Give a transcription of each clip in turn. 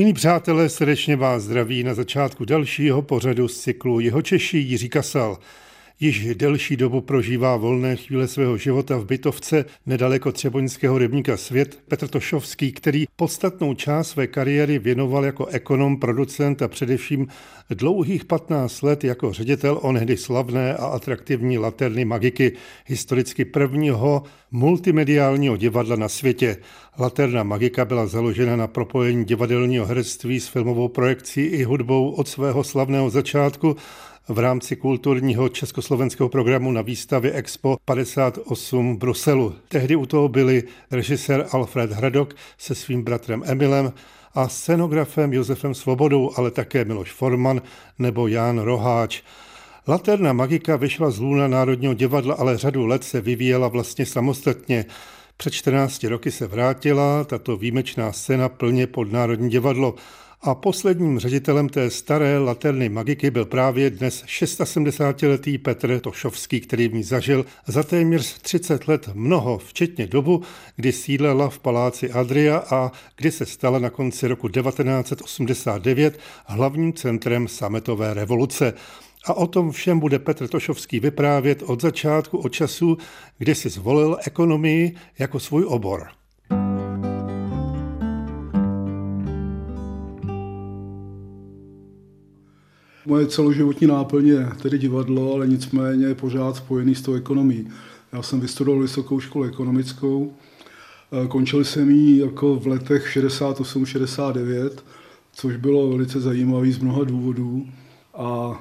Milí přátelé, srdečně vás zdraví na začátku dalšího pořadu z cyklu Jeho Češi Jiří Kasal. Již delší dobu prožívá volné chvíle svého života v bytovce nedaleko Třeboňského rybníka Svět Petr Tošovský, který podstatnou část své kariéry věnoval jako ekonom, producent a především dlouhých 15 let jako ředitel onehdy slavné a atraktivní Laterny Magiky, historicky prvního multimediálního divadla na světě. Laterna Magika byla založena na propojení divadelního herectví s filmovou projekcí i hudbou od svého slavného začátku v rámci kulturního československého programu na výstavě Expo 58 v Bruselu. Tehdy u toho byli režisér Alfred Hradok se svým bratrem Emilem a scenografem Josefem Svobodou, ale také Miloš Forman nebo Jan Roháč. Laterna Magika vyšla z Luna Národního divadla, ale řadu let se vyvíjela vlastně samostatně. Před 14 roky se vrátila tato výjimečná scéna plně pod Národní divadlo a posledním ředitelem té staré laterny magiky byl právě dnes 76-letý Petr Tošovský, který v ní zažil za téměř 30 let mnoho, včetně dobu, kdy sídlela v paláci Adria a kdy se stala na konci roku 1989 hlavním centrem sametové revoluce. A o tom všem bude Petr Tošovský vyprávět od začátku, od času, kdy si zvolil ekonomii jako svůj obor. Moje celoživotní náplň je tedy divadlo, ale nicméně pořád spojený s tou ekonomií. Já jsem vystudoval vysokou školu ekonomickou, eh, končil jsem ji jako v letech 68-69, což bylo velice zajímavé z mnoha důvodů. A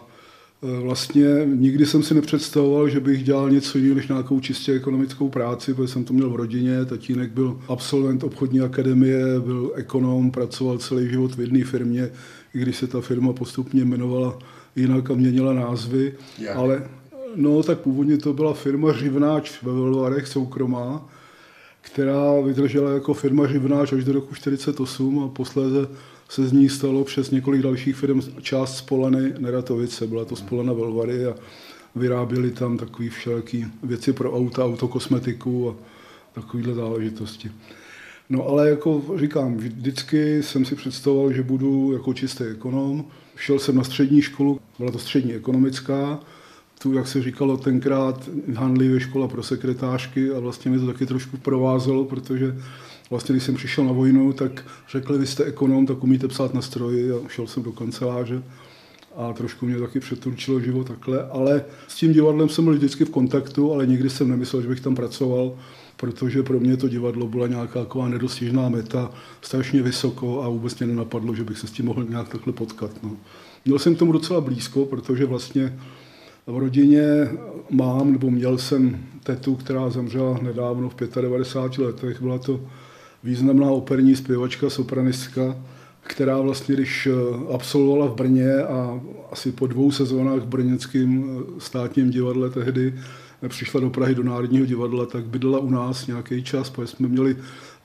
eh, vlastně nikdy jsem si nepředstavoval, že bych dělal něco jiného než nějakou čistě ekonomickou práci, protože jsem to měl v rodině. Tatínek byl absolvent obchodní akademie, byl ekonom, pracoval celý život v jedné firmě, i když se ta firma postupně jmenovala jinak a měnila názvy. Jak? Ale no, tak původně to byla firma Živnáč ve Velvarech, soukromá, která vydržela jako firma Živnáč až do roku 1948 a posléze se z ní stalo přes několik dalších firm část Spolany Neratovice. Byla to Spolana Velvary a vyráběli tam takové všeliké věci pro auta, autokosmetiku a takovéhle záležitosti. No ale jako říkám, vždycky jsem si představoval, že budu jako čistý ekonom. Šel jsem na střední školu, byla to střední ekonomická, tu, jak se říkalo tenkrát, handlivě škola pro sekretářky a vlastně mi to taky trošku provázelo, protože vlastně, když jsem přišel na vojnu, tak řekli, vy jste ekonom, tak umíte psát na stroji. A šel jsem do kanceláře a trošku mě taky přeturčilo život takhle, ale s tím divadlem jsem byl vždycky v kontaktu, ale nikdy jsem nemyslel, že bych tam pracoval protože pro mě to divadlo byla nějaká taková nedostižná meta, strašně vysoko a vůbec mě nenapadlo, že bych se s tím mohl nějak takhle potkat. No. Měl jsem k tomu docela blízko, protože vlastně v rodině mám, nebo měl jsem tetu, která zemřela nedávno v 95 letech. Byla to významná operní zpěvačka, sopranistka, která vlastně, když absolvovala v Brně a asi po dvou sezónách v brněnském státním divadle tehdy, přišla do Prahy do Národního divadla, tak bydlela u nás nějaký čas, protože jsme měli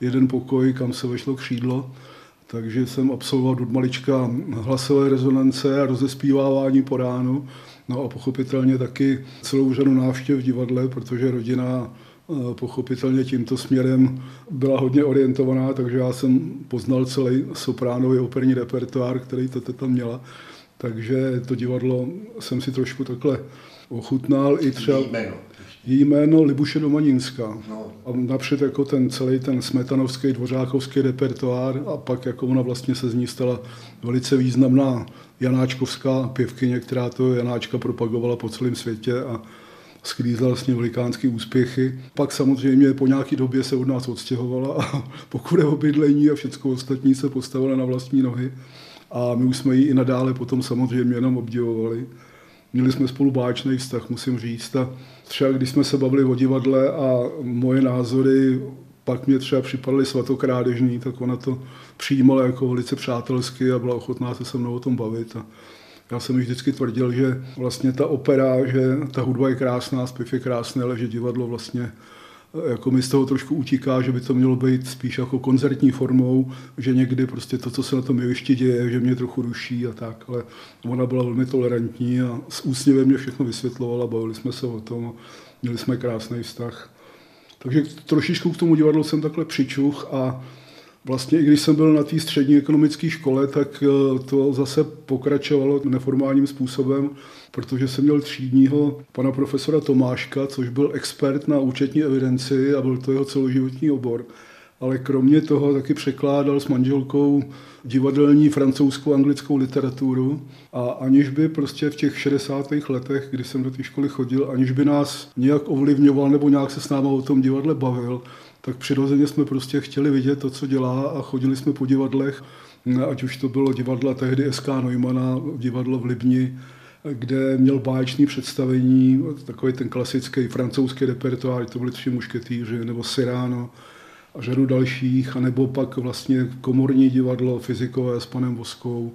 jeden pokoj, kam se vešlo křídlo, takže jsem absolvoval od malička hlasové rezonance a rozespívávání po ránu. No a pochopitelně taky celou řadu návštěv v divadle, protože rodina eh, pochopitelně tímto směrem byla hodně orientovaná, takže já jsem poznal celý sopránový operní repertoár, který to tam měla. Takže to divadlo jsem si trošku takhle ochutnal i třeba její jméno Libuše Domaninská. No. A napřed jako ten celý ten smetanovský, dvořákovský repertoár a pak jako ona vlastně se z ní stala velice významná janáčkovská pěvkyně, která to Janáčka propagovala po celém světě a sklízla vlastně velikánské úspěchy. Pak samozřejmě po nějaké době se od nás odstěhovala a pokud je o bydlení a všechno ostatní se postavila na vlastní nohy. A my už jsme ji i nadále potom samozřejmě jenom obdivovali. Měli jsme spolu báčný vztah, musím říct. A třeba když jsme se bavili o divadle a moje názory pak mě třeba připadaly svatokrádežní, tak ona to přijímala jako velice přátelsky a byla ochotná se se mnou o tom bavit. A já jsem vždycky tvrdil, že vlastně ta opera, že ta hudba je krásná, zpěv je krásný, ale že divadlo vlastně jako mi z toho trošku utíká, že by to mělo být spíš jako koncertní formou, že někdy prostě to, co se na tom jevišti děje, že mě trochu ruší a tak, ale ona byla velmi tolerantní a s úsměvem mě všechno vysvětlovala, bavili jsme se o tom a měli jsme krásný vztah. Takže trošičku k tomu divadlu jsem takhle přičuch a Vlastně i když jsem byl na té střední ekonomické škole, tak eh, to zase pokračovalo neformálním způsobem, protože jsem měl třídního pana profesora Tomáška, což byl expert na účetní evidenci a byl to jeho celoživotní obor. Ale kromě toho taky překládal s manželkou divadelní francouzskou anglickou literaturu a aniž by prostě v těch 60. letech, kdy jsem do té školy chodil, aniž by nás nějak ovlivňoval nebo nějak se s náma o tom divadle bavil, tak přirozeně jsme prostě chtěli vidět to, co dělá a chodili jsme po divadlech, ať už to bylo divadla tehdy SK Neumana, divadlo v Libni, kde měl báječný představení, takový ten klasický francouzský repertoár, to byly tři mušketýři, nebo Cyrano a řadu dalších, anebo pak vlastně komorní divadlo fyzikové s panem Voskou,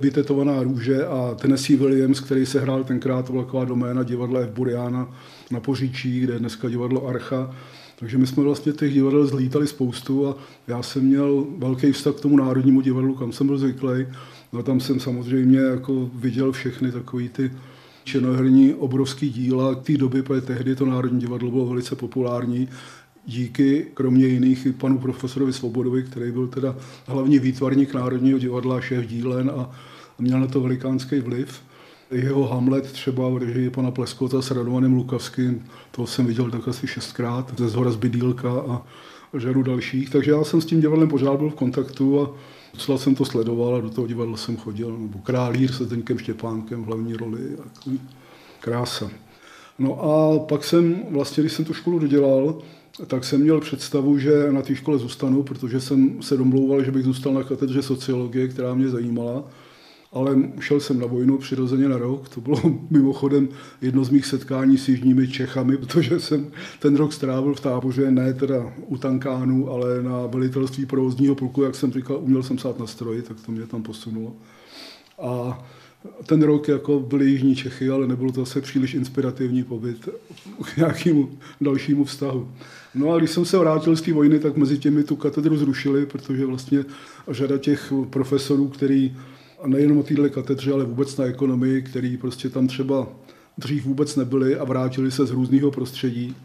vytetovaná růže a Tennessee Williams, který se hrál tenkrát, to byla taková doména divadla F. Buriana na Poříčí, kde je dneska divadlo Archa. Takže my jsme vlastně těch divadel zlítali spoustu a já jsem měl velký vztah k tomu národnímu divadlu, kam jsem byl zvyklý. No tam jsem samozřejmě jako viděl všechny takové ty černoherní obrovský díla té doby, protože tehdy to Národní divadlo bylo velice populární. Díky, kromě jiných, i panu profesorovi Svobodovi, který byl teda hlavní výtvarník Národního divadla, šéf dílen a měl na to velikánský vliv. Jeho Hamlet třeba v režii pana Pleskota s Radovaným Lukavským, to jsem viděl tak asi šestkrát, ze zhora z Bydýlka a řadu dalších. Takže já jsem s tím divadlem pořád byl v kontaktu a docela jsem to sledoval a do toho divadla jsem chodil. Nebo Králír se Zdeňkem Štěpánkem v hlavní roli. Krása. No a pak jsem, vlastně když jsem tu školu dodělal, tak jsem měl představu, že na té škole zůstanu, protože jsem se domlouval, že bych zůstal na katedře sociologie, která mě zajímala ale šel jsem na vojnu přirozeně na rok. To bylo mimochodem jedno z mých setkání s jižními Čechami, protože jsem ten rok strávil v táboře, ne teda u tankánu, ale na velitelství provozního pluku, jak jsem říkal, uměl jsem sát na stroji, tak to mě tam posunulo. A ten rok jako byly Jižní Čechy, ale nebylo to zase příliš inspirativní pobyt k nějakému dalšímu vztahu. No a když jsem se vrátil z té vojny, tak mezi těmi tu katedru zrušili, protože vlastně řada těch profesorů, který a nejenom o této katedře, ale vůbec na ekonomii, který prostě tam třeba dřív vůbec nebyli a vrátili se z různého prostředí,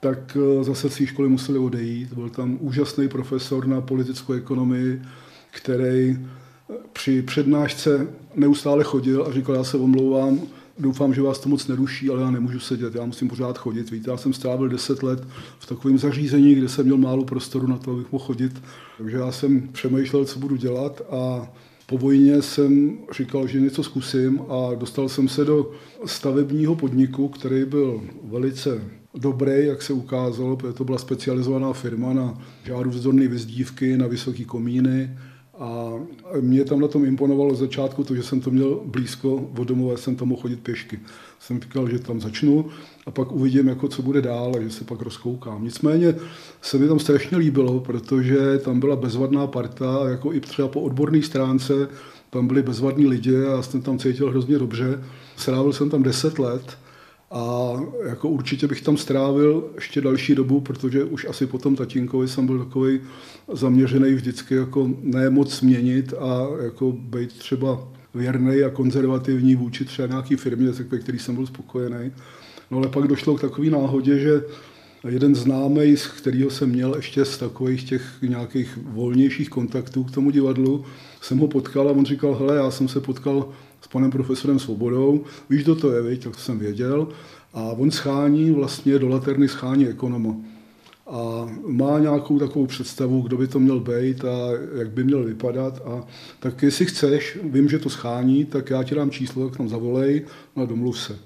tak eh, zase z té školy museli odejít. Byl tam úžasný profesor na politickou ekonomii, který eh, při přednášce neustále chodil a říkal, já se omlouvám, doufám, že vás to moc neruší, ale já nemůžu sedět, já musím pořád chodit. Víte, já jsem strávil 10 let v takovém zařízení, kde jsem měl málo prostoru na to, abych mohl chodit. Takže já jsem přemýšlel, co budu dělat a po vojně jsem říkal, že něco zkusím a dostal jsem se do stavebního podniku, který byl velice dobrý, jak se ukázalo, protože to byla specializovaná firma na žáru vzdorné vyzdívky, na vysoké komíny, a mě tam na tom imponovalo z začátku to, že jsem to měl blízko od domova, jsem tam mohl chodit pěšky. Jsem říkal, že tam začnu a pak uvidím, jako co bude dál a že se pak rozkoukám. Nicméně se mi tam strašně líbilo, protože tam byla bezvadná parta, jako i třeba po odborné stránce, tam byli bezvadní lidi a jsem tam cítil hrozně dobře. Strávil jsem tam 10 let a jako určitě bych tam strávil ještě další dobu, protože už asi po tom tatínkovi jsem byl takový zaměřený vždycky jako ne moc změnit a jako být třeba věrný a konzervativní vůči třeba nějaký firmě, ve který jsem byl spokojený. No ale pak došlo k takové náhodě, že jeden známý, z kterého jsem měl ještě z takových těch nějakých volnějších kontaktů k tomu divadlu, jsem ho potkal a on říkal, hele, já jsem se potkal panem profesorem Svobodou, víš, kdo to je, viď? tak jsem věděl. A on schání vlastně do laterny schání ekonoma. A má nějakou takovou představu, kdo by to měl být a jak by měl vypadat. A tak jestli chceš, vím, že to schání, tak já ti dám číslo, tak tam zavolej a domluv se.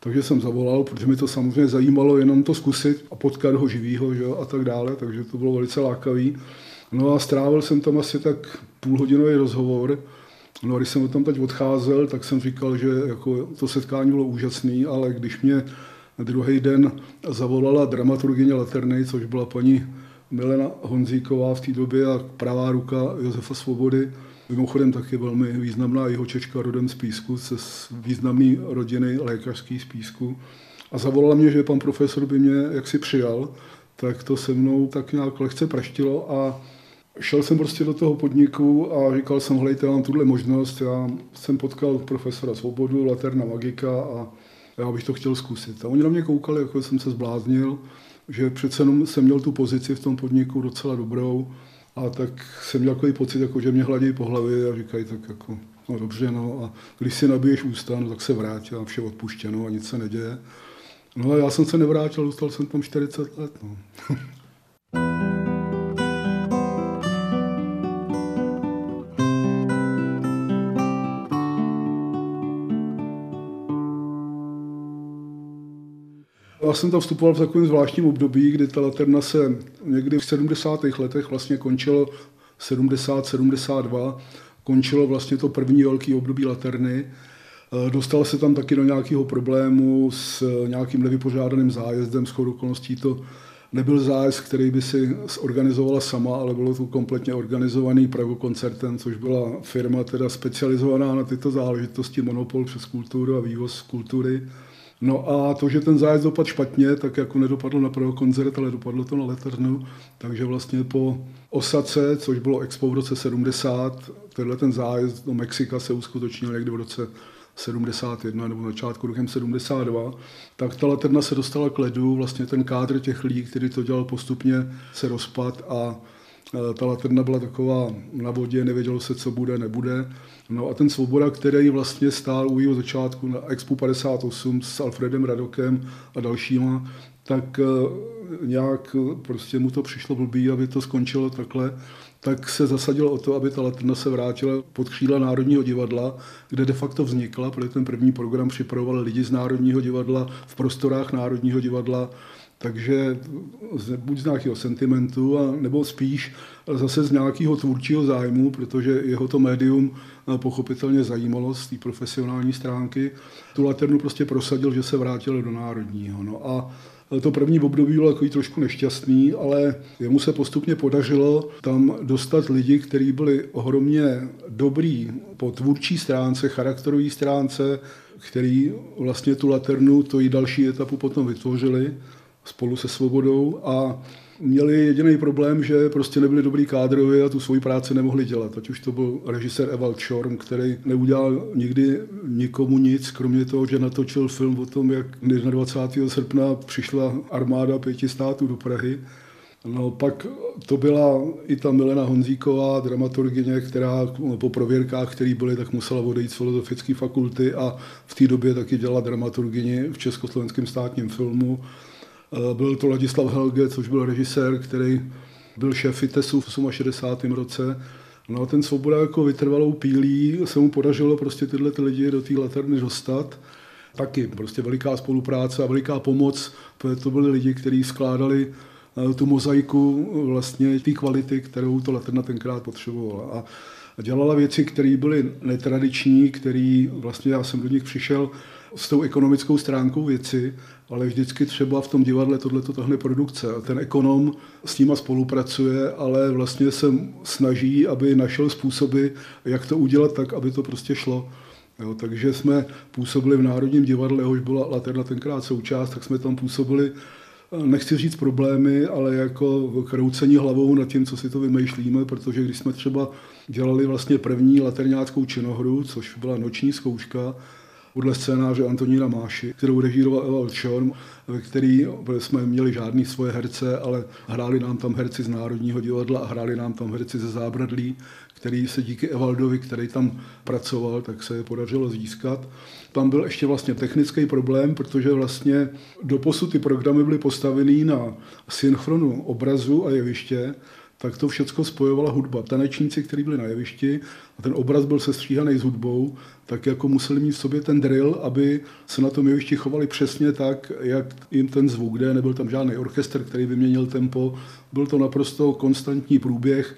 Takže jsem zavolal, protože mi to samozřejmě zajímalo jenom to zkusit a potkat ho živýho že, a tak dále, takže to bylo velice lákavý. No a strávil jsem tam asi tak půlhodinový rozhovor, No a když jsem tam teď odcházel, tak jsem říkal, že jako to setkání bylo úžasné, ale když mě druhý den zavolala dramaturgině Laterny, což byla paní Milena Honzíková v té době a pravá ruka Josefa Svobody, mimochodem taky velmi významná jeho čečka rodem z Písku, ze významné rodiny lékařský z Písku. A zavolala mě, že pan profesor by mě jaksi přijal, tak to se mnou tak nějak lehce praštilo a šel jsem prostě do toho podniku a říkal jsem, hlejte, mám tuhle možnost, já jsem potkal profesora Svobodu, Laterna Magika a já bych to chtěl zkusit. A oni na mě koukali, jako jsem se zbláznil, že přece jenom jsem měl tu pozici v tom podniku docela dobrou A tak jsem měl takový pocit, jako, že mě hladí po hlavě a říkají tak jako, no dobře, no a když si nabiješ ústa, no tak se vrátí a vše odpuštěno a nic se neděje. No a já jsem se nevrátil, dostal jsem tam 40 let. No. Já jsem tam vstupoval v takovém zvláštním období, kdy ta laterna se někdy v 70. letech vlastně končilo 70-72, končilo vlastně to první velký období laterny. Eh, dostal se tam taky do nějakého problému s nějakým nevypořádaným zájezdem, s okolností to nebyl zájezd, který by si zorganizovala sama, ale bylo to kompletně organizovaný Prago koncertem, což byla firma teda specializovaná na tyto záležitosti, monopol přes kulturu a vývoz kultury. No a to, že ten zájezd dopadl špatně, tak jako nedopadlo na první koncert, ale dopadlo to na leternu, takže vlastně po osace, což bylo Expo v roce 70, tenhle ten zájezd do Mexika se uskutečnil někdy v roce 71 nebo začátku rokem 72, tak ta laterna se dostala k ledu, vlastně ten kádr těch lidí, který to dělal postupně, se rozpad a ta laterna byla taková na vodě, nevědělo se, co bude, nebude. No a ten Svoboda, který vlastně stál u jeho začátku na Expo 58 s Alfredem Radokem a dalšíma, tak e, nějak prostě mu to přišlo blbý, aby to skončilo takhle tak se zasadilo o to, aby ta latrna se vrátila pod křídla Národního divadla, kde de facto vznikla, protože ten první program připravoval lidi z Národního divadla v prostorách Národního divadla, takže buď z nějakého sentimentu, a nebo spíš zase z nějakého tvůrčího zájmu, protože jeho to médium pochopitelně zajímalo z té profesionální stránky. Tu laternu prostě prosadil, že se vrátil do Národního. No a to první období bylo takový trošku nešťastný, ale jemu se postupně podařilo tam dostat lidi, kteří byli ohromně dobrý po tvůrčí stránce, charakterové stránce, který vlastně tu laternu, to i další etapu potom vytvořili spolu se Svobodou a měli jediný problém, že prostě nebyli dobrý kádrovi a tu svoji práci nemohli dělat. Ať už to byl režisér Evald Schorm, který neudělal nikdy nikomu nic, kromě toho, že natočil film o tom, jak 21. srpna přišla armáda pěti států do Prahy. No pak to byla i ta Milena Honzíková, dramaturgině, která po prověrkách, které byly, tak musela odejít z filozofické fakulty a v té době taky dělala dramaturgini v Československém státním filmu. Eh, byl to Ladislav Helge, což byl režisér, který byl šéf FITESu v 68. roce. No a ten Svoboda jako vytrvalou pílí se mu podařilo prostě tyhle ty lidi do té laterny dostat. Taky prostě veliká spolupráce a veliká pomoc, protože to byli lidi, kteří skládali eh, tu mozaiku vlastně té kvality, kterou to laterna tenkrát potřebovala. A dělala věci, které byly netradiční, které vlastně já jsem do nich přišel s tou ekonomickou stránkou věci, ale vždycky třeba v tom divadle tohle to tahne produkce. Ten ekonom s nima spolupracuje, ale vlastně se snaží, aby našel způsoby, jak to udělat tak, aby to prostě šlo. Jo, takže jsme působili v Národním divadle, jehož byla Laterna tenkrát součást, tak jsme tam působili nechci říct problémy, ale jako kroucení hlavou nad tím, co si to vymýšlíme, protože když jsme třeba dělali vlastně první laterňáckou činohru, což byla noční zkouška, podle scénáře Antonína Máši, kterou režíroval Ewald Schorm, ve který jsme měli žádný svoje herce, ale hráli nám tam herci z Národního divadla a hráli nám tam herci ze Zábradlí, který se díky Evaldovi, který tam pracoval, tak se je podařilo získat. Tam byl ještě vlastně technický problém, protože vlastně doposud ty programy byly postavený na synchronu obrazu a jeviště, tak to všechno spojovala hudba. Tanečníci, kteří byli na jevišti a ten obraz byl sestříhaný s hudbou, tak jako museli mít v sobě ten drill, aby se na tom jevišti chovali přesně tak, jak jim ten zvuk jde. Nebyl tam žádný orchestr, který vyměnil tempo. Byl to naprosto konstantní průběh.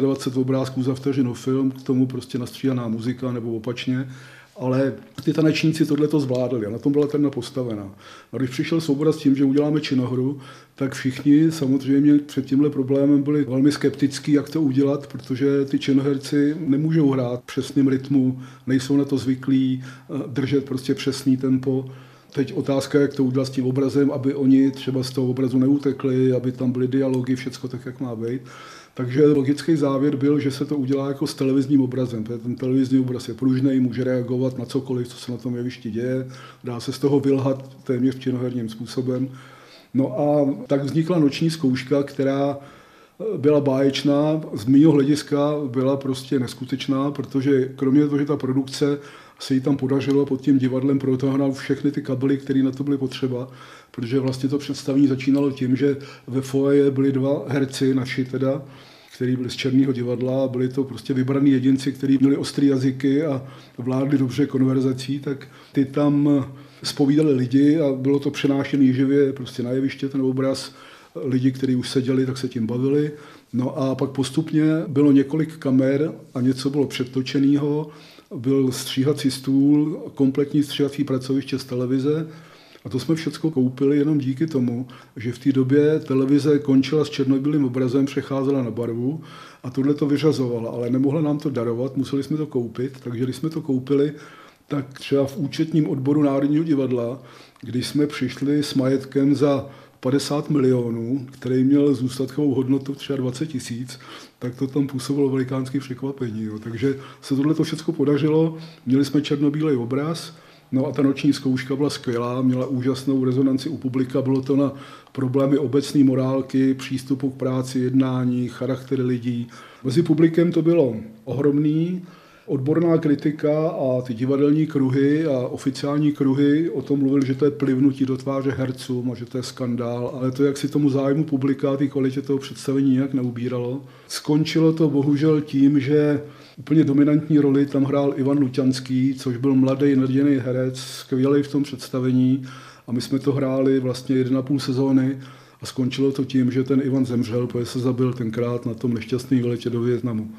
25 obrázků za vteřinu film, k tomu prostě nastříhaná muzika nebo opačně ale ty tanečníci tohle to zvládli a na tom byla ten postavená. A když přišel Svoboda s tím, že uděláme činohru, tak všichni samozřejmě před tímhle problémem byli velmi skeptický, jak to udělat, protože ty činoherci nemůžou hrát přesným rytmu, nejsou na to zvyklí, eh, držet prostě přesný tempo. Teď otázka, jak to udělat s tím obrazem, aby oni třeba z toho obrazu neutekli, aby tam byly dialogy, všecko tak, jak má být. Takže logický závěr byl, že se to udělá jako s televizním obrazem. Ten televizní obraz je pružný, může reagovat na cokoliv, co se na tom jevišti děje, dá se z toho vylhat téměř činoherním způsobem. No a tak vznikla noční zkouška, která byla báječná, z mého hlediska byla prostě neskutečná, protože kromě toho, že ta produkce se jí tam podařilo pod tím divadlem protáhnout všechny ty kabely, které na to byly potřeba, protože vlastně to představení začínalo tím, že ve foaje byli dva herci, naši teda, který byli z Černého divadla, byli to prostě vybraní jedinci, kteří měli ostrý jazyky a vládli dobře konverzací, tak ty tam spovídali lidi a bylo to přenášené živě prostě na jeviště, ten obraz. Lidi, kteří už seděli, tak se tím bavili. No a pak postupně bylo několik kamer a něco bylo předtočeného. Byl stříhací stůl, kompletní stříhací pracoviště z televize, a to jsme všechno koupili jenom díky tomu, že v té době televize končila s černobílým obrazem, přecházela na barvu a tohle to vyřazovala, ale nemohla nám to darovat, museli jsme to koupit, takže když jsme to koupili, tak třeba v účetním odboru Národního divadla, když jsme přišli s majetkem za 50 milionů, který měl zůstatkovou hodnotu třeba 20 tisíc, tak to tam působilo velikánské překvapení. Jo. Takže se tohle to všechno podařilo, měli jsme černobílý obraz, No a ta noční zkouška byla skvělá, měla úžasnou rezonanci u publika, bylo to na problémy obecné morálky, přístupu k práci, jednání, charaktery lidí. Mezi publikem to bylo ohromný, odborná kritika a ty divadelní kruhy a oficiální kruhy o tom mluvili, že to je plivnutí do tváře hercům a že to je skandál, ale to, jak si tomu zájmu publika a té kvalitě toho představení nějak neubíralo. Skončilo to bohužel tím, že úplně dominantní roli tam hrál Ivan Luťanský, což byl mladý nadějný herec, skvělý v tom představení a my jsme to hráli vlastně 1,5 sezóny a skončilo to tím, že ten Ivan zemřel, protože se zabil tenkrát na tom nešťastném letě do Větnamu.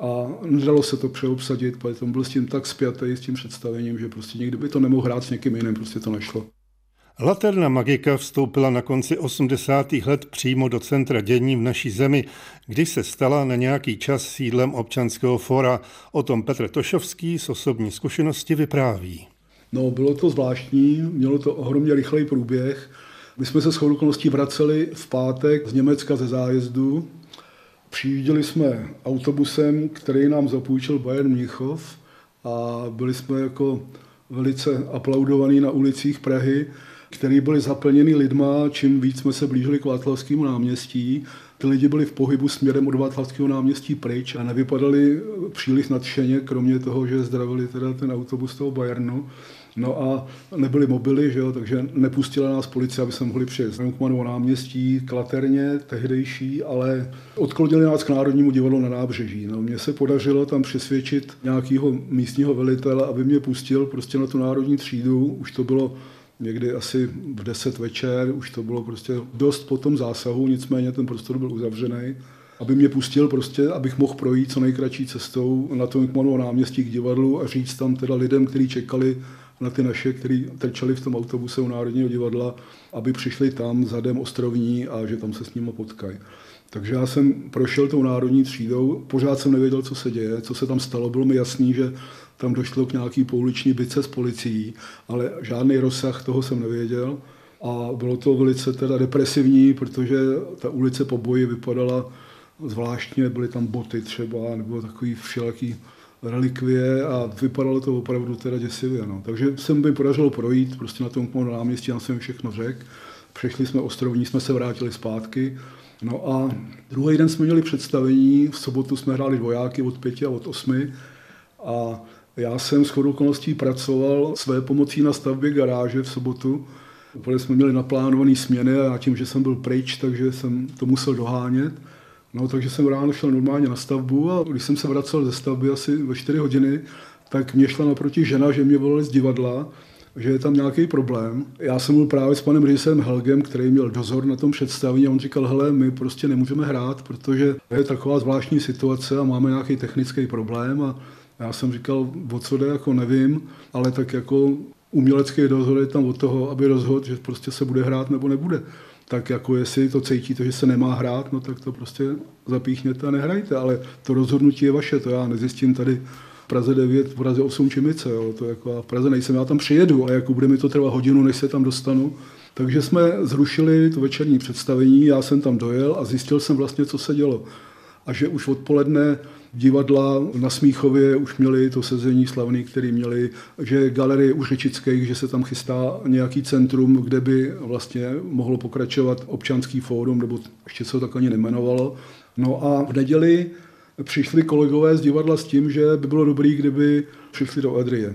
A nedalo se to přeobsadit, protože tam byl s tím tak spjatý, s tím představením, že prostě nikdy by to nemohl hrát s někým jiným, prostě to nešlo. Laterna Magika vstoupila na konci 80. let přímo do centra dění v naší zemi, když se stala na nějaký čas sídlem občanského fora. O tom Petr Tošovský z osobní zkušenosti vypráví. No, bylo to zvláštní, mělo to ohromně rychlej průběh. My jsme se s okolností vraceli v pátek z Německa ze zájezdu. Přijížděli jsme autobusem, který nám zapůjčil Bayern Mnichov a byli jsme jako velice aplaudovaní na ulicích Prahy které byly zaplněny lidma, čím víc jsme se blížili k Václavskému náměstí. Ty lidi byli v pohybu směrem od Václavského náměstí pryč a nevypadali příliš nadšeně, kromě toho, že zdravili teda ten autobus toho Bayernu. No a nebyly mobily, že jo, takže nepustila nás policie, aby jsme mohli přijet na Jungmanovo náměstí, klaterně, tehdejší, ale odklonili nás k Národnímu divadlu na nábřeží. No, mně se podařilo tam přesvědčit nějakého místního velitele, aby mě pustil prostě na tu národní třídu. Už to bylo někdy asi v 10 večer, už to bylo prostě dost po tom zásahu, nicméně ten prostor byl uzavřený, aby mě pustil prostě, abych mohl projít co nejkratší cestou na tom Kmanovo náměstí k divadlu a říct tam teda lidem, kteří čekali na ty naše, kteří trčeli v tom autobuse u Národního divadla, aby přišli tam zadem ostrovní a že tam se s nimi potkají. Takže já jsem prošel tou národní třídou, pořád jsem nevěděl, co se děje, co se tam stalo. Bylo mi jasný, že tam došlo k nějaký pouliční bice s policií, ale žádný rozsah toho jsem nevěděl. A bylo to velice teda depresivní, protože ta ulice po boji vypadala zvláštně, byly tam boty třeba, nebo takový všelaký relikvie a vypadalo to opravdu teda děsivě. No. Takže se mi podařilo projít prostě na tom náměstí, já jsem všechno řekl. Přešli jsme ostrovní, jsme se vrátili zpátky. No a druhý den jsme měli představení, v sobotu jsme hráli dvojáky od pěti a od osmi a já jsem s okolností pracoval své pomocí na stavbě garáže v sobotu. Úplně jsme měli naplánované směny a tím, že jsem byl pryč, takže jsem to musel dohánět. No, takže jsem ráno šel normálně na stavbu a když jsem se vracel ze stavby asi ve 4 hodiny, tak mě šla naproti žena, že mě volali z divadla, že je tam nějaký problém. Já jsem byl právě s panem režisérem Helgem, který měl dozor na tom představení a on říkal, hele, my prostě nemůžeme hrát, protože je taková zvláštní situace a máme nějaký technický problém a já jsem říkal, o co jde, jako nevím, ale tak jako umělecký dozor je tam od toho, aby rozhodl, že prostě se bude hrát nebo nebude. Tak jako jestli to cítíte, že se nemá hrát, no tak to prostě zapíchněte a nehrajte, ale to rozhodnutí je vaše, to já nezjistím tady v Praze 9, v Praze 8 Čimice, jo, to jako v Praze nejsem, já tam přijedu a jako bude mi to trvat hodinu, než se tam dostanu. Takže jsme zrušili to večerní představení, já jsem tam dojel a zjistil jsem vlastně, co se dělo. A že už odpoledne divadla na Smíchově už měli to sezení slavný, který měli, že galerie u Řečických, že se tam chystá nějaký centrum, kde by vlastně mohlo pokračovat občanský fórum, nebo ještě se to tak ani nemenovalo. No a v neděli přišli kolegové z divadla s tím, že by bylo dobré, kdyby přišli do Adrie.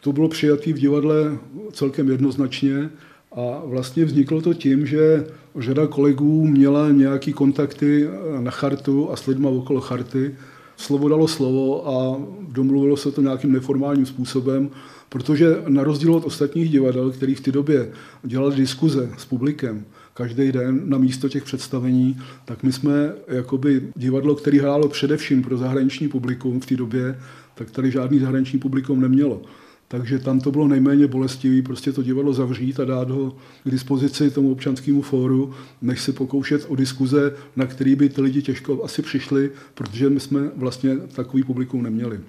To bylo přijatý v divadle celkem jednoznačně a vlastně vzniklo to tím, že řada kolegů měla nějaký kontakty na chartu a s lidma okolo charty. Slovo dalo slovo a domluvilo se to nějakým neformálním způsobem, protože na rozdíl od ostatních divadel, který v té době dělali diskuze s publikem, každý den na místo těch představení, tak my jsme jakoby divadlo, který hrálo především pro zahraniční publikum v té době, tak tady žádný zahraniční publikum nemělo. Takže tam to bylo nejméně bolestivý, prostě to divadlo zavřít a dát ho k dispozici tomu občanskému fóru, než se pokoušet o diskuze, na který by ty lidi těžko asi přišli, protože my jsme vlastně takový publikum neměli.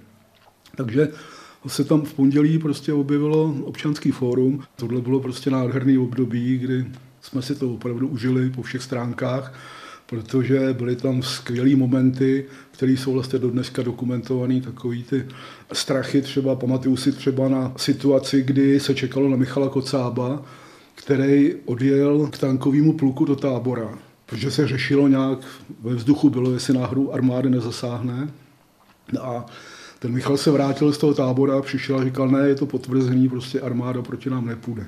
Takže se tam v pondělí prostě objevilo občanský fórum. Tohle bylo prostě nádherný období, kdy jsme si to opravdu užili po všech stránkách protože byly tam skvělé momenty, které jsou vlastně do dneska dokumentované, takový ty strachy třeba, pamatuju si třeba na situaci, kdy se čekalo na Michala Kocába, který odjel k tankovému pluku do tábora, protože se řešilo nějak, ve vzduchu bylo, jestli náhodou armády nezasáhne. A ten Michal se vrátil z toho tábora přišel a říkal, ne, je to potvrzený, prostě armáda proti nám nepůjde.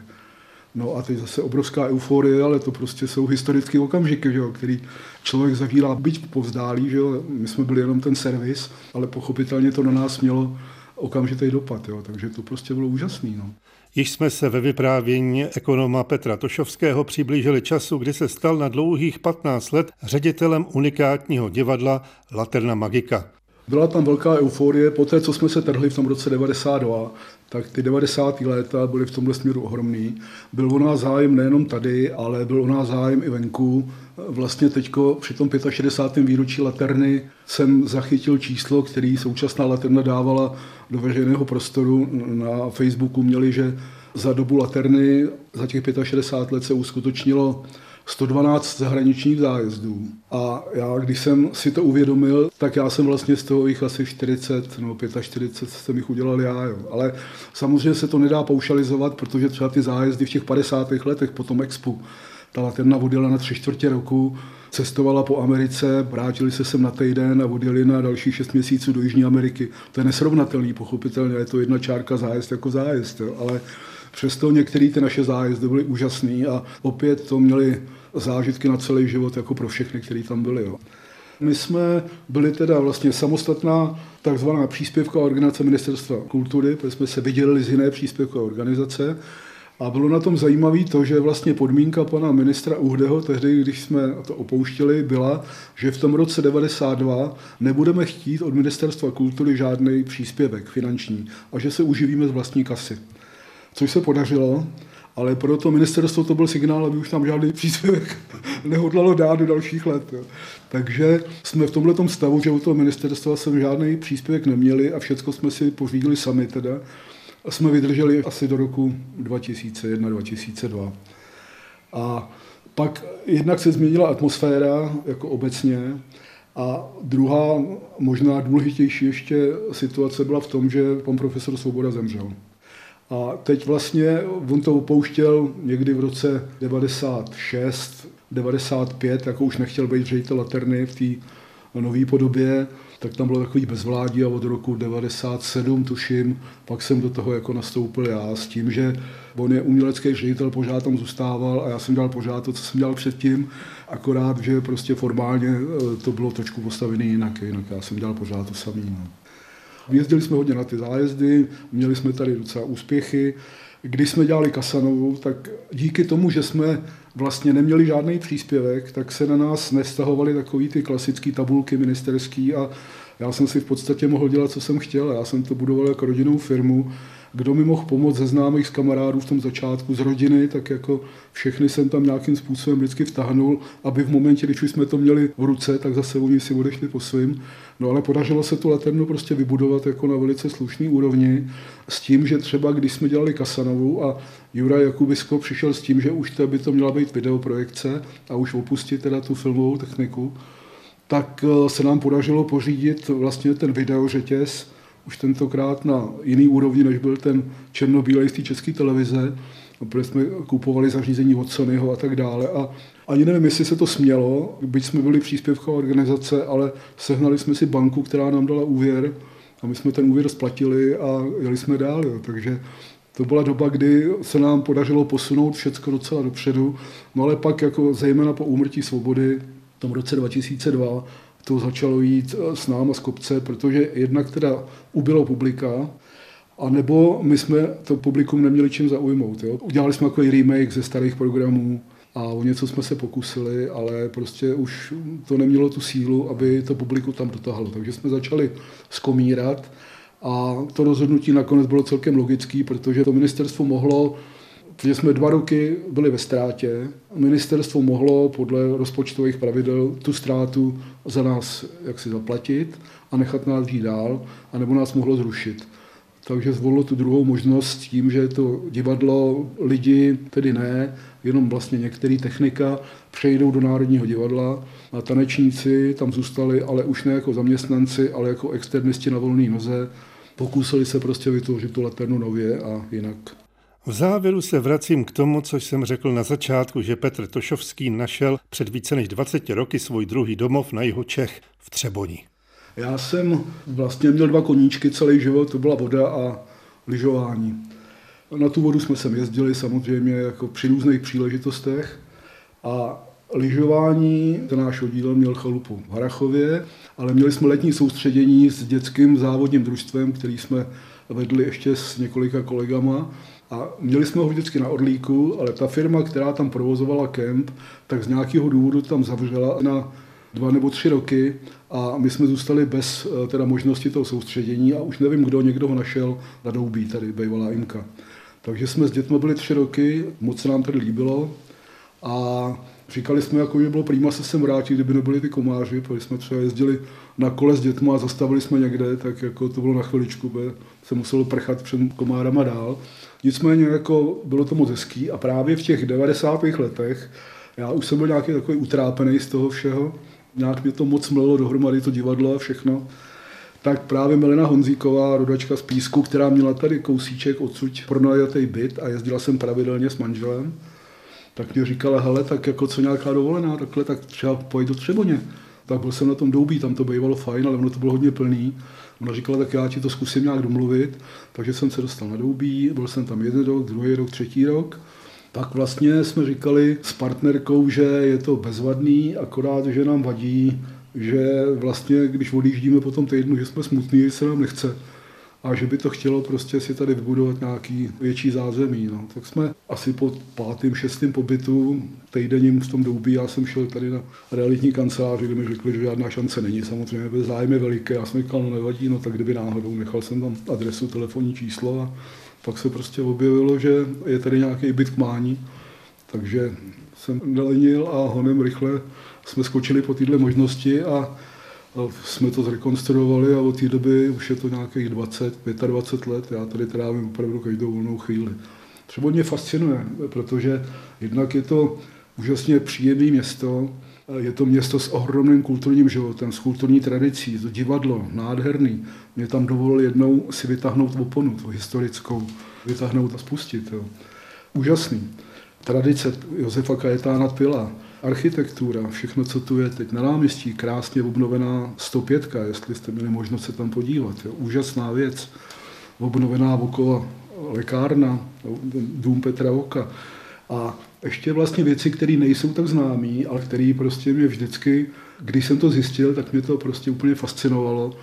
No a teď zase obrovská euforie, ale to prostě jsou historické okamžiky, že jo, který člověk zavírá byť povzdálí, že jo. My jsme byli jenom ten servis, ale pochopitelně to na nás mělo okamžitý dopad, jo. takže to prostě bylo úžasný. No. Již jsme se ve vyprávění ekonoma Petra Tošovského přiblížili času, kdy se stal na dlouhých 15 let ředitelem unikátního divadla Laterna Magika. Byla tam velká euforie, po té, co jsme se trhli v tom roce 92, tak ty 90. léta byly v tomhle směru ohromný. Byl o nás zájem nejenom tady, ale byl o nás zájem i venku. Vlastně teď při tom 65. výročí Laterny jsem zachytil číslo, který současná Laterna dávala do veřejného prostoru. Na Facebooku měli, že za dobu Laterny, za těch 65 let se uskutečnilo 112 zahraničních zájezdů. A já, když jsem si to uvědomil, tak já jsem vlastně z toho jich asi 40 nebo 45 jsem jich udělal já. Jo. Ale samozřejmě se to nedá paušalizovat, protože třeba ty zájezdy v těch 50. letech po tom expu, ta Laterna odjela na tři čtvrtě roku, cestovala po Americe, vrátili se sem na týden a odjeli na další šest měsíců do Jižní Ameriky. To je nesrovnatelný, pochopitelně, je to jedna čárka zájezd jako zájezd, jo. ale Přesto některé ty naše zájezdy byly úžasné a opět to měli zážitky na celý život jako pro všechny, kteří tam byli. Jo. My jsme byli teda vlastně samostatná takzvaná příspěvková organizace Ministerstva kultury, protože jsme se vydělili z jiné příspěvkové organizace. A bylo na tom zajímavé to, že vlastně podmínka pana ministra Uhdeho, tehdy, když jsme to opouštěli, byla, že v tom roce 92 nebudeme chtít od Ministerstva kultury žádný příspěvek finanční a že se uživíme z vlastní kasy což se podařilo, ale pro to ministerstvo to byl signál, aby už tam žádný příspěvek nehodlalo dát do dalších let. Jo. Takže jsme v tomhle stavu, že u toho ministerstva jsme žádný příspěvek neměli a všechno jsme si pořídili sami teda. A jsme vydrželi asi do roku 2001-2002. A pak jednak se změnila atmosféra jako obecně a druhá, možná důležitější ještě situace byla v tom, že pan profesor Svoboda zemřel. A teď vlastně on to opouštěl někdy v roce 96, 95, jako už nechtěl být ředitel Laterny v té nové podobě, tak tam bylo takový bezvládí a od roku 97, tuším, pak jsem do toho jako nastoupil já s tím, že on je umělecký ředitel, pořád tam zůstával a já jsem dělal pořád to, co jsem dělal předtím, akorát, že prostě formálně eh, to bylo trošku postavené jinak, jinak já jsem dělal pořád to samý. No. Jezdili jsme hodně na ty zájezdy, měli jsme tady docela úspěchy. Když jsme dělali Kasanovu, tak díky tomu, že jsme vlastně neměli žádný příspěvek, tak se na nás nestahovaly takový ty klasické tabulky ministerský a já jsem si v podstatě mohl dělat, co jsem chtěl. Já jsem to budoval jako rodinnou firmu kdo mi mohl pomoct ze známých, z kamarádů v tom začátku, z rodiny, tak jako všechny jsem tam nějakým způsobem vždycky vtahnul, aby v momentě, když už jsme to měli v ruce, tak zase oni si odešli po svým. No ale podařilo se tu laternu prostě vybudovat jako na velice slušný úrovni s tím, že třeba když jsme dělali Kasanovu a Jura Jakubisko přišel s tím, že už to by to měla být videoprojekce a už opustit teda tu filmovou techniku, tak eh, se nám podařilo pořídit vlastně ten videořetěz, už tentokrát na jiný úrovni, než byl ten černobílej z té české televize, protože jsme kupovali zařízení od Sonyho a tak dále. A ani nevím, jestli se to smělo, byť jsme byli příspěvková organizace, ale sehnali jsme si banku, která nám dala úvěr a my jsme ten úvěr splatili a jeli jsme dál. Jo. Takže to byla doba, kdy se nám podařilo posunout všechno docela dopředu, no ale pak jako zejména po úmrtí svobody v tom roce 2002 to začalo jít eh, s náma z kopce, protože jednak teda ubylo publika, a nebo my jsme to publikum neměli čím zaujmout. Jo. Udělali jsme takový remake ze starých programů a o něco jsme se pokusili, ale prostě už to nemělo tu sílu, aby to publikum tam dotáhlo. Takže jsme začali skomírat a to rozhodnutí nakonec bylo celkem logický, protože to ministerstvo mohlo protože jsme dva roky byli ve ztrátě. Ministerstvo mohlo podle rozpočtových pravidel tu ztrátu za nás jaksi zaplatit a nechat nás žít dál, anebo nás mohlo zrušit. Takže zvolilo tu druhou možnost s tím, že to divadlo lidi, tedy ne, jenom vlastně některý technika, přejdou do Národního divadla a tanečníci tam zůstali, ale už ne jako zaměstnanci, ale jako externisti na volné noze. Pokusili se prostě vytvořit tu laternu nově a jinak. V závěru se vracím k tomu, co jsem řekl na začátku, že Petr Tošovský našel před více než 20 roky svůj druhý domov na jihu Čech v Třeboni. Já jsem vlastně měl dva koníčky celý život, to byla voda a lyžování. Na tu vodu jsme sem jezdili samozřejmě jako při různých příležitostech a lyžování, ten náš oddíl měl chalupu v Harachově, ale měli jsme letní soustředění s dětským závodním družstvem, který jsme vedli ještě s několika kolegama a měli jsme ho vždycky na odlíku, ale ta firma, která tam provozovala kemp, tak z nějakého důvodu tam zavřela na dva nebo tři roky a my jsme zůstali bez eh, teda možnosti toho soustředění a už nevím, kdo někdo ho našel na Doubí, tady bývalá Imka. Takže jsme s dětmi byli tři roky, moc se nám tady líbilo a říkali jsme, jako by bylo prýma se sem vrátit, kdyby nebyli ty komáři, protože jsme třeba jezdili na kole s dětmi a zastavili jsme někde, tak jako to bylo na chviličku, by se muselo prchat před komárama dál. Nicméně jako bylo to moc hezký a právě v těch 90. letech já už jsem byl nějaký takový utrápený z toho všeho, nějak mě to moc mlelo dohromady, to divadlo a všechno. Tak právě Melina Honzíková, rodačka z Písku, která měla tady kousíček odsud pronajatý byt a jezdila jsem pravidelně s manželem, tak mě říkala, hele, tak jako co nějaká dovolená, takhle, tak třeba pojď do Třeboně. Tak byl jsem na tom doubí, tam to bývalo fajn, ale ono to bylo hodně plný. Ona říkala, tak já ti to zkusím nějak domluvit, takže jsem se dostal na doubí, byl jsem tam jeden rok, druhý rok, třetí rok. Tak vlastně jsme říkali s partnerkou, že je to bezvadný, akorát, že nám vadí, že vlastně, když odjíždíme po tom týdnu, že jsme smutní, že se nám nechce a že by to chtělo prostě si tady vybudovat nějaký větší zázemí. No. Tak jsme asi po pátým, šestým pobytu týdenním v tom doubí, já jsem šel tady na realitní kancelář, kde mi řekli, že žádná šance není, samozřejmě bez zájem je veliké. Já jsem říkal, no nevadí, no tak kdyby náhodou, nechal jsem tam adresu, telefonní číslo a pak se prostě objevilo, že je tady nějaký byt k mání, takže jsem nelenil a honem rychle jsme skočili po této možnosti a jsme to zrekonstruovali a od té doby už je to nějakých 20, 25 let. Já tady trávím opravdu každou volnou chvíli. Třeba mě fascinuje, protože jednak je to úžasně příjemné město, je to město s ohromným kulturním životem, s kulturní tradicí, to divadlo, nádherný. Mě tam dovolil jednou si vytáhnout oponu, tu historickou, vytáhnout a spustit. Jo. Úžasný. Tradice Josefa Kajetána Pila, architektura, všechno, co tu je teď na náměstí, krásně obnovená 105, jestli jste měli možnost se tam podívat. Jo. Úžasná věc. Obnovená okolo lékárna, dům Petra Oka. A ještě vlastně věci, které nejsou tak známé, ale které prostě mě vždycky, když jsem to zjistil, tak mě to prostě úplně fascinovalo.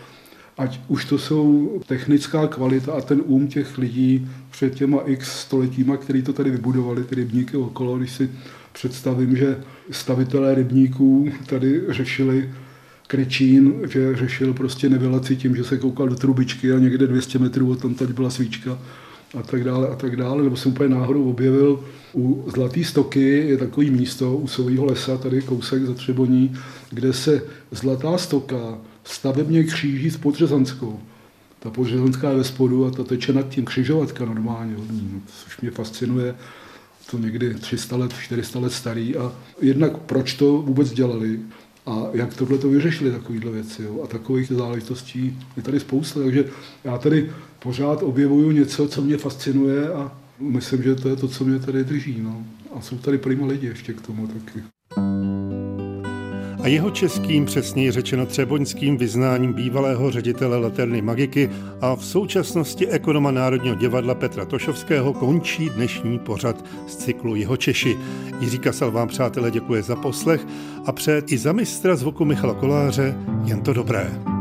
Ať už to jsou technická kvalita a ten um těch lidí před těma x stoletíma, který to tady vybudovali, ty rybníky okolo, když si představím, že stavitelé rybníků tady řešili Krečín, že řešil prostě nevilaci tím, že se koukal do trubičky a někde 200 metrů od tam tady byla svíčka a tak dále a tak dále. Nebo jsem úplně náhodou objevil u Zlatý stoky je takový místo u Sovího lesa, tady kousek za Třeboní, kde se Zlatá stoka stavebně kříží s Podřezanskou. Ta Podřezanská je ve spodu a ta teče nad tím křižovatka normálně, což mě fascinuje to někdy 300 let, 400 let starý a jednak proč to vůbec dělali a jak tohle to vyřešili, takovýhle věci. Jo? A takových záležitostí je tady spousta, takže já tady pořád objevuju něco, co mě fascinuje a myslím, že to je to, co mě tady drží. No. A jsou tady prima lidi ještě k tomu taky jeho českým, přesněji řečeno třeboňským vyznáním bývalého ředitele Laterny Magiky a v současnosti ekonoma Národního divadla Petra Tošovského končí dnešní pořad z cyklu Jeho Češi. Jiří Kasal vám, přátelé, děkuje za poslech a před i za mistra zvuku Michala Koláře jen to dobré.